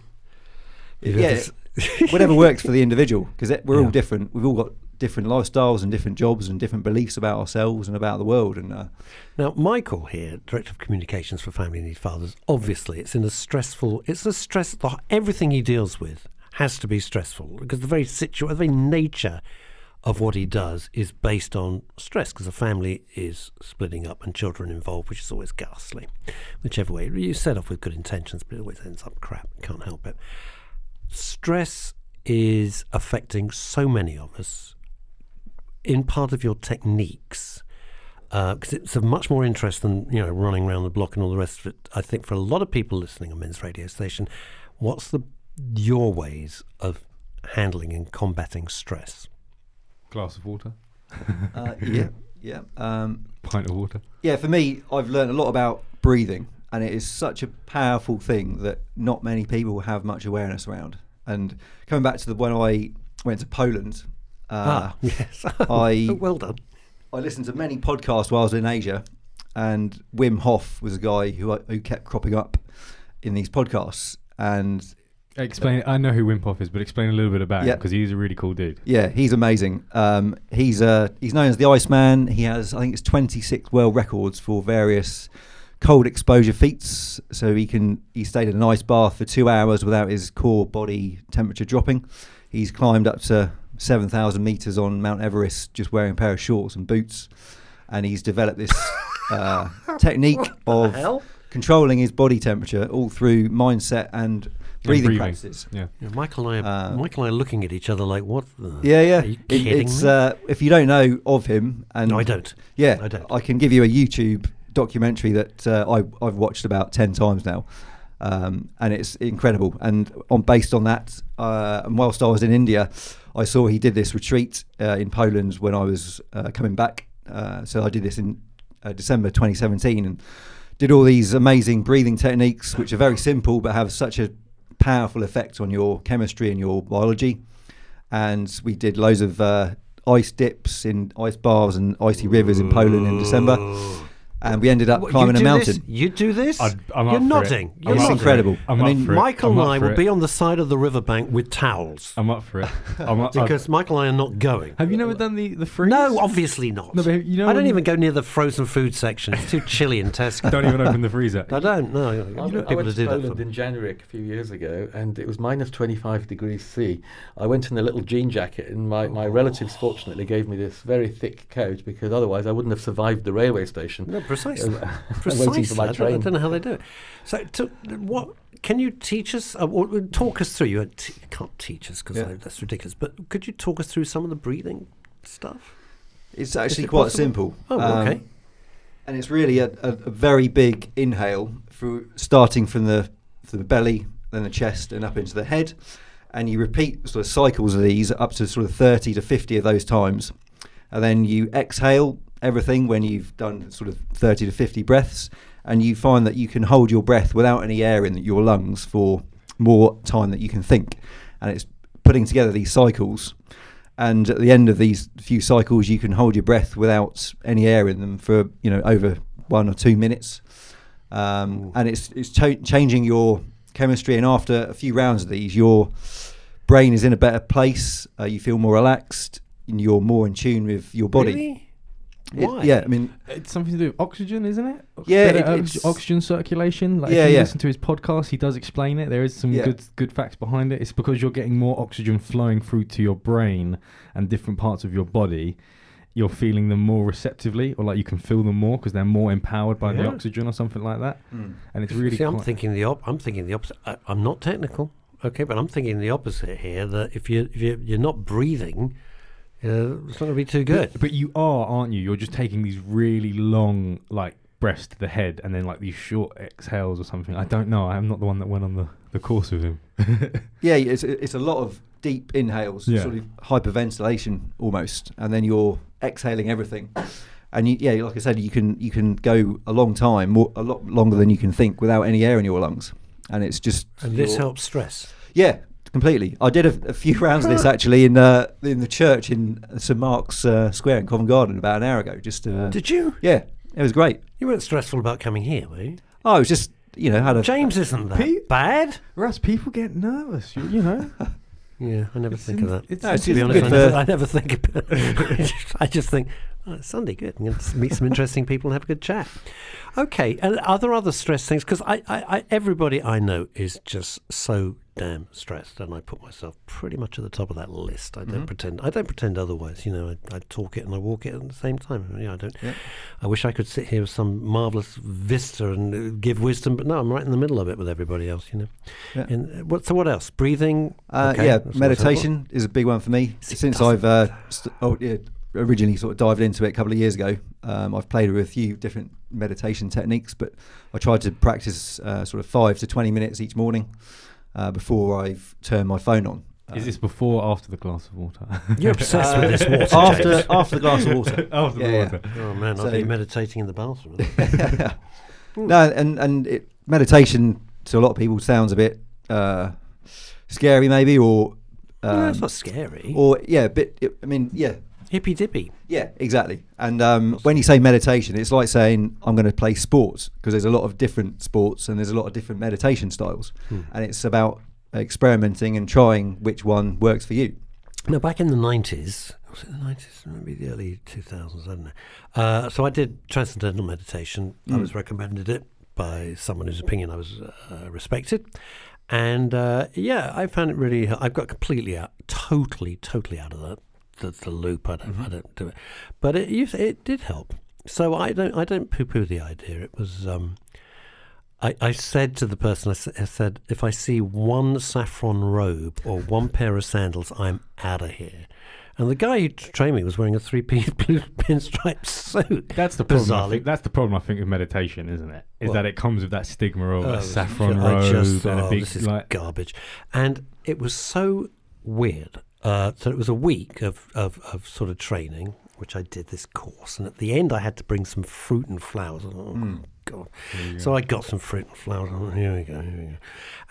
If yeah whatever works for the individual because we're Yeah. all different we've all got different lifestyles and different jobs and different beliefs about ourselves and about the world and uh, Now, Michael here, Director of Communications for Family Need Fathers, obviously it's in a stressful, it's a stress, everything he deals with has to be stressful because the very situ, the very nature of what he does is based on stress because the family is splitting up and children involved, which is always ghastly. Whichever way you set off with good intentions, but it always ends up crap. Can't help it. Stress is affecting so many of us. In part of your techniques, because it's of much more interest than you know running around the block and all the rest of it. I think for a lot of people listening on Men's Radio Station, what's the your ways of handling and combating stress? Glass of water, Uh, yeah, yeah. Um, pint of water. Yeah, for me, I've learned a lot about breathing, and it is such a powerful thing that not many people have much awareness around. And coming back to the when I went to Poland, uh, ah, yes. I- well done. I listened to many podcasts while I was in Asia, and Wim Hof was a guy who I, who kept cropping up in these podcasts. And Explain. I know who Wim Hof is, but explain a little bit about him because he's a really cool dude. yeah, he's amazing. Um, he's uh, he's known as the Iceman. He has, I think, it's 26 world records for various cold exposure feats. So he can he stayed in an ice bath for two hours without his core body temperature dropping. He's climbed up to 7,000 meters on Mount Everest just wearing a pair of shorts and boots, and he's developed this uh, technique of hell? controlling his body temperature all through mindset and breathing, breathing. practices. Yeah. Yeah, Michael and I, are, Uh, Michael and I are looking at each other like, what? The, Yeah, yeah. Are you It- kidding it's me? uh, if you don't know of him, and no, I don't. Yeah, I don't. I can give you a YouTube documentary that uh, I, I've watched about ten times now, um, and it's incredible. And on based on that, uh, and whilst I was in India, I saw he did this retreat uh, in Poland when I was uh, coming back. Uh, so I did this in uh, December 2017, and did all these amazing breathing techniques, which are very simple but have such a powerful effect on your chemistry and your biology. And we did loads of uh, ice dips in ice baths and icy rivers in Poland in December. And we ended up What, climbing a mountain. This? You do this? I'd- I'm You're up for it. nodding. I'm You're It's up for nodding. incredible. I'm I up mean, for it. Michael I'm and I will it. be on the side of the riverbank with towels I'm up for it. I'm up, I've- because Michael and I are not going. have you never done the the freeze? No, obviously not. No, but you know I don't even go near the frozen food section. It's too chilly in Tesco. Don't even open the freezer. I don't. No, I, you went- know, I people went to to do that. Poland For in January a few years ago, and it was minus 25 degrees C. I went in a little jean jacket, and my, my relatives fortunately gave me this very thick coat because otherwise I wouldn't have survived the railway station. No, precisely. Precisely. waiting for my I, don't, I don't know how they do it. So, to, what can you teach us? Uh, or talk us through. You t- can't teach us because Yeah. that's ridiculous. But could you talk us through some of the breathing stuff? It's actually it quite possible? simple. Oh, Um, okay. And it's really a, a, a very big inhale through starting from the from the belly, then the chest, and up into the head. And you repeat sort of cycles of these up to sort of 30 to 50 of those times. And then you exhale everything when you've done sort of 30 to 50 breaths. And you find that you can hold your breath without any air in your lungs for more time that you can think. And it's putting together these cycles. And at the end of these few cycles, you can hold your breath without any air in them for you know over one or two minutes. Um, and it's it's ch- changing your chemistry. And after a few rounds of these, your brain is in a better place. Uh, you feel more relaxed. And you're more in tune with your body. Really? It- Why? yeah, I mean, It's something to do with oxygen, isn't it? Yeah, Better it- ox- it's- oxygen circulation. Like Yeah, if you yeah. listen to his podcast, he does explain it. There is some Yeah. good good facts behind it. It's because you're getting more oxygen flowing through to your brain and different parts of your body. You're feeling them more receptively, or like you can feel them more because they're more empowered by the oxygen or something like that. Hmm. And it's really See, I'm thinking the op- I'm thinking the opposite. I, I'm not technical, okay, but I'm thinking the opposite here. That if you if you you're not breathing, uh, it's not going to be too good. But, but you are, aren't you? You're just taking these really long, like breaths to the head, and then like these short exhales or something. I don't know. I'm not the one that went on the, the course with him. yeah, it's it's a lot of deep inhales, Yeah. sort of hyperventilation almost, and then you're exhaling everything. And you, yeah, like I said, you can you can go a long time, more, a lot longer than you can think, without any air in your lungs, and it's just And this helps stress. Yeah, completely. I did a, a few rounds of this actually in uh, in the church in St Mark's uh, Square in Covent Garden about an hour ago. Just uh, Did you? yeah, it was great. You weren't stressful about coming here, were you? Oh, it was just you know had a James isn't that Pete- bad. Russ, people get nervous. You, you know. Yeah, I never It's think in- of that. it's No, it's to be honest, I never, I never think about it. I just think, oh, it's Sunday, good. I'm going to meet some interesting people and have a good chat. Okay, and are there other stress things? Because I, I, I, everybody I know is just so damn stressed, and I put myself pretty much at the top of that list. I don't Mhm. pretend. I don't pretend otherwise. You know, I, I talk it and I walk it at the same time. Yeah, I don't. Yeah. I wish I could sit here with some marvelous vista and uh, give wisdom, but no, I'm right in the middle of it with everybody else. You know. Yeah. And uh, what? So what else? Breathing. Uh, Okay, yeah, meditation is a big one for me. See, Since I've uh, st- oh, yeah, originally sort of dived into it a couple of years ago, um, I've played with a few different meditation techniques, but I tried to practice uh, sort of five to 20 minutes each morning uh, before I've turned my phone on. Is this before or after the glass of water? You're obsessed Uh, with this water. after James. after the glass of water. after Yeah, the yeah. water. Oh man, So- I'll be meditating in the bathroom. no, and and it, meditation to a lot of people sounds a bit uh, scary, maybe, or no, um, it's not scary. or yeah, a bit. I mean, yeah, Hippy dippy. Yeah, exactly. And um, when you say meditation, it's like saying I'm going to play sports because there's a lot of different sports and there's a lot of different meditation styles, Hmm. and it's about experimenting and trying which one works for you. Now, back in the nineties, was it the nineties? Maybe the early two thousands. I don't know. Uh, so I did transcendental meditation. I Mm. was recommended it by someone whose opinion I was uh, respected, and uh, yeah, I found it really. I've got completely out, totally, totally out of the the, the loop. I don't, I don't do it, but it it did help. So I don't I don't poo poo the idea. It was. Um, I, I said to the person, I said, if I see one saffron robe or one pair of sandals, I'm out of here. And the guy who trained me was wearing a three-piece blue pinstripe suit. That's the problem. I Bizarrely. think, that's the problem. I think with meditation, isn't it? Is What? that it comes with that stigma of Oh, a saffron I robe thought, and a oh, big this is like. garbage. And it was so weird. Uh, so it was a week of, of, of sort of training, which I did this course. And at the end, I had to bring some fruit and flowers. Oh, Mm. God. So I got some fruit and flowers. Oh, here we go, here we go.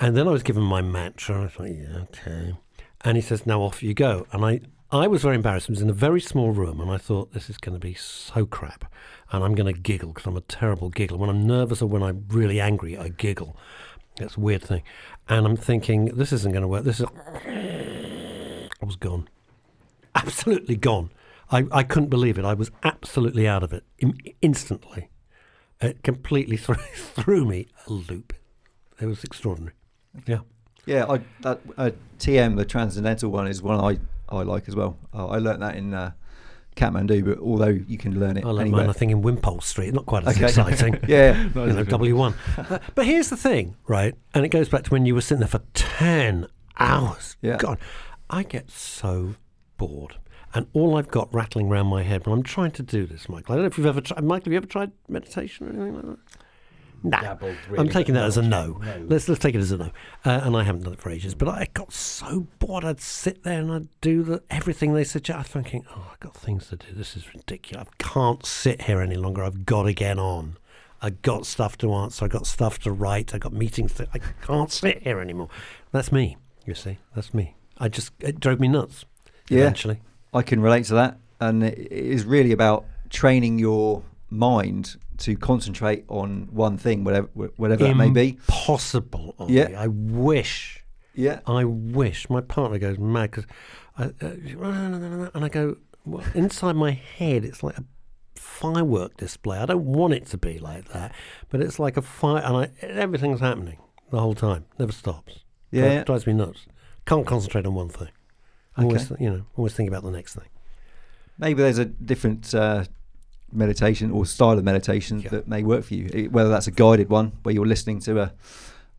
And then I was given my mantra. I thought, yeah, okay. And he says, now off you go. And I, I was very embarrassed. It was in a very small room, and I thought, this is going to be so crap. And I'm going to giggle because I'm a terrible giggler. When I'm nervous or when I'm really angry, I giggle. That's a weird thing. And I'm thinking, this isn't going to work. This is. I was gone. Absolutely gone. I, I couldn't believe it. I was absolutely out of it Im- instantly. It completely threw, threw me a loop. It was extraordinary. Yeah. Yeah, I, that uh, TM, the transcendental one, is one I, I like as well. Uh, I learnt that in uh, Kathmandu, but although you can learn it I learned anywhere. mine, I think, in Wimpole Street. Not quite as Okay. exciting. yeah, you know, W1. Uh, but here's the thing, right? And it goes back to when you were sitting there for 10 hours. Yeah. God, I get so bored. And all I've got rattling around my head when I'm trying to do this, Michael. I don't know if you've ever tried. Michael, have you ever tried meditation or anything like that? Nah. Dabbled, I'm taking that as a no. no. Let's let's take it as a no. Uh, and I haven't done it for ages. But I got so bored. I'd sit there and I'd do the, everything they suggest. I'm thinking, oh, I've got things to do. This is ridiculous. I can't sit here any longer. I've got to get on. I got stuff to answer. I got stuff to write. I got meetings. To, I can't sit here anymore. That's me. You see, that's me. I just it drove me nuts. Yeah. Eventually. I can relate to that, and it it is really about training your mind to concentrate on one thing, whatever whatever that may be. Possible. Yeah. I wish. Yeah, I wish my partner goes mad because, uh, and I go well, inside my head. It's like a firework display. I don't want it to be like that, but it's like a fire, and I, everything's happening the whole time. Never stops. Yeah, yeah. drives me nuts. Can't concentrate on one thing. I'm Always, Okay. you know, always think about the next thing. maybe there's a different uh, meditation or style of meditation Yeah. that may work for you. Whether that's a guided one where you're listening to uh,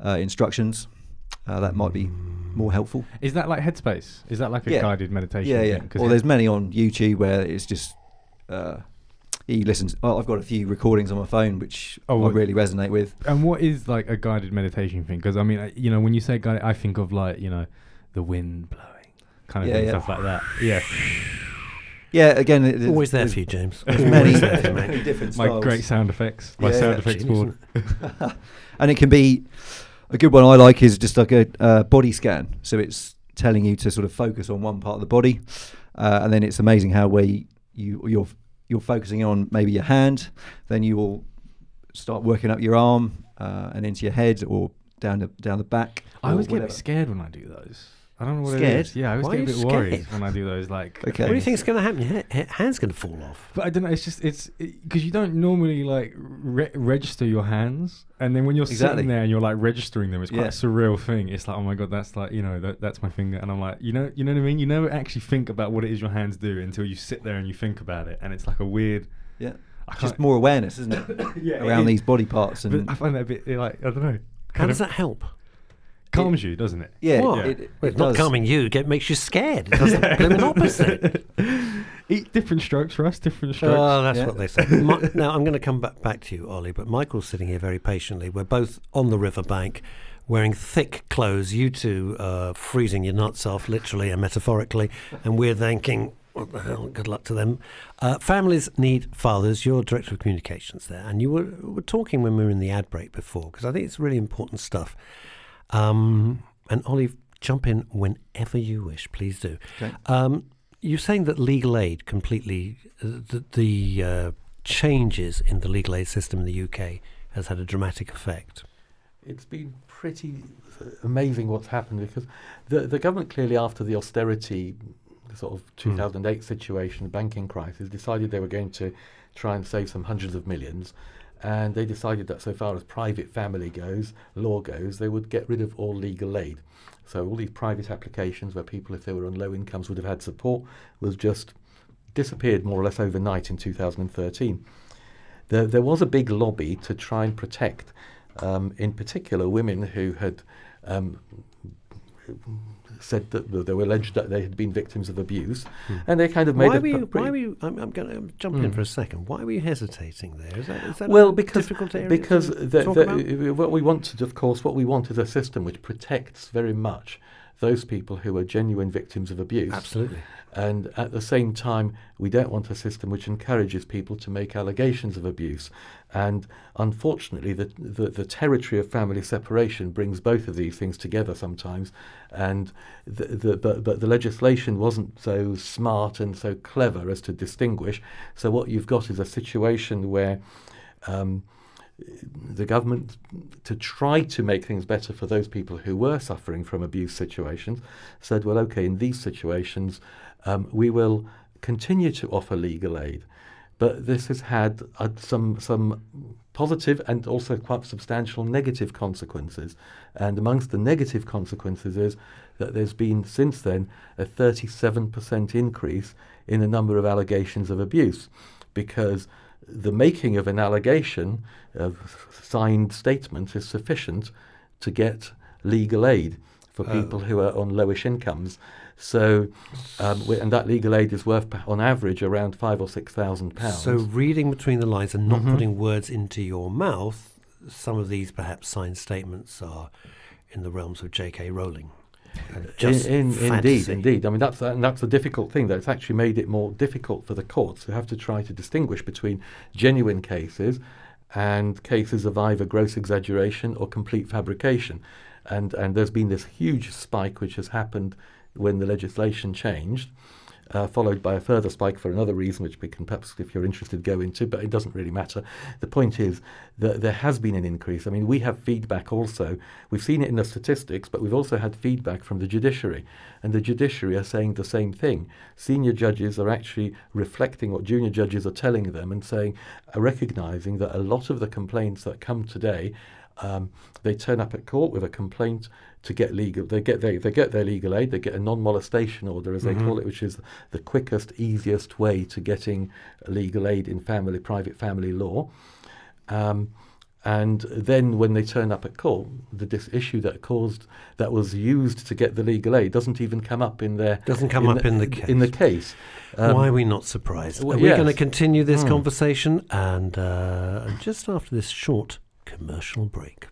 uh, instructions, uh, that might be more helpful. Is that like Headspace? Is that like a Yeah. guided meditation? Yeah, thing? yeah. 'Cause Or it- there's many on YouTube where it's just. Uh, you listen. Oh, I've got a few recordings on my phone which Oh, I really resonate with. And what is like a guided meditation thing? Because I mean, you know, when you say guided, I think of like you know, the wind blowing, kind of Yeah, thing, yeah. stuff like that. Yeah, Yeah, again, it- there's- Always there there's for you, James. Always many, there for you, mate. many different my styles. great sound effects, my Yeah, sound yeah, effects Genius, board. isn't it? and it can be a good one I like is just like a uh, body scan. So it's telling you to sort of focus on one part of the body, uh, and then it's amazing how where you, you you're you're focusing on maybe your hand, then you will start working up your arm uh, and into your head or down the down the back. I or always get a bit scared when I do those. I don't know what Scared? it is. Yeah, I always Why get a are bit you worried when I do those like. Okay. What do you think's going to happen? Your ha- ha- hand's going to fall off. But I don't know. It's just it's because you don't normally like re- register your hands, and then when you're Exactly. sitting there and you're like registering them, it's quite Yeah. a surreal thing. It's like, oh my god, that's like you know that, that's my finger, and I'm like, you know, you know what I mean. You never actually think about what it is your hands do until you sit there and you think about it, and it's like a weird. Yeah. I Just more awareness, isn't it? Yeah, Around it- these body parts and But I find that a bit like I don't know. How does of that help? Calms you, doesn't it? yeah, What? it, it, Well, it's it not does. calming you. It makes you scared. It does the blooming opposite. Eat different strokes for us, different strokes. Oh, that's Yeah. what they say. Mi- now, I'm going to come back, back to you, Ollie, but Michael's sitting here very patiently. We're both on the riverbank wearing thick clothes, you two uh, freezing your nuts off, literally and metaphorically, and we're thinking, what the hell, good luck to them. Uh, families need fathers. You're Director of Communications there, and you were, were talking when we were in the ad break before, because I think it's really important stuff. Um, and Ollie, jump in whenever you wish, please do. Okay. Um, you're saying that legal aid completely, uh, the, the uh, changes in the legal aid system in the UK has had a dramatic effect. It's been pretty uh, amazing what's happened because the the government clearly after the austerity sort of 2008 situation, the banking crisis, decided they were going to try and save some hundreds of millions. And they decided that so far as private family goes, law goes, they would get rid of all legal aid. So all these private applications where people, if they were on low incomes, would have had support, was just disappeared more or less overnight in 2013. There, there was a big lobby to try and protect, um, in particular, women who had um, said that they were alleged that they had been victims of abuse, hmm. and they kind of made Why were you? Why were you? I'm, I'm going to jump in hmm. for a second. Why were you hesitating there? Is that, is that well because because the, the- what we wanted of course what we want is a system which protects very much those people who are genuine victims of abuse. Absolutely. and at the same time we don't want a system which encourages people to make allegations of abuse. And unfortunately the, the, the territory of family separation brings both of these things together sometimes. And the, the, but, but the legislation wasn't so smart and so clever as to distinguish. So what you've got is a situation where um, the government, to try to make things better for those people who were suffering from abuse situations, said, well, okay, in these situations, um, we will continue to offer legal aid. But this has had uh, some some positive and also quite substantial negative consequences. And amongst the negative consequences is that there's been since then a 37% increase in the number of allegations of abuse because the making of an allegation, a signed statement, is sufficient to get legal aid for Oh. people who are on lowish incomes. So, um, and that legal aid is worth, on average, around five or six thousand pounds. So reading between the lines and not Mhm. putting words into your mouth, some of these perhaps signed statements are in the realms of J.K. Rowling. In, in, indeed, indeed. I mean, that's and that's a difficult thing. That it's actually made it more difficult for the courts who have to try to distinguish between genuine cases and cases of either gross exaggeration or complete fabrication. And and there's been this huge spike which has happened when the legislation changed. Uh, followed by a further spike for another reason, which we can perhaps, if you're interested, go into, but it doesn't really matter. The point is that there has been an increase. I mean, we have feedback also. We've seen it in the statistics, but we've also had feedback from the judiciary. And the judiciary are saying the same thing. Senior judges are actually reflecting what junior judges are telling them and saying, uh, recognizing that a lot of the complaints that come today um, they turn up at court with a complaint to get legal. They get they, they get their legal aid. They get a non-molestation order, as they call it, which is the quickest, easiest way to getting legal aid in family, private family law. Um, and then when they turn up at court, the dis- issue that caused that was used to get the legal aid doesn't even come up in their Doesn't come up in the in the case. case. Um, Why are we not surprised? well, are we going to continue this Hmm. conversation? And uh, just after this short commercial break.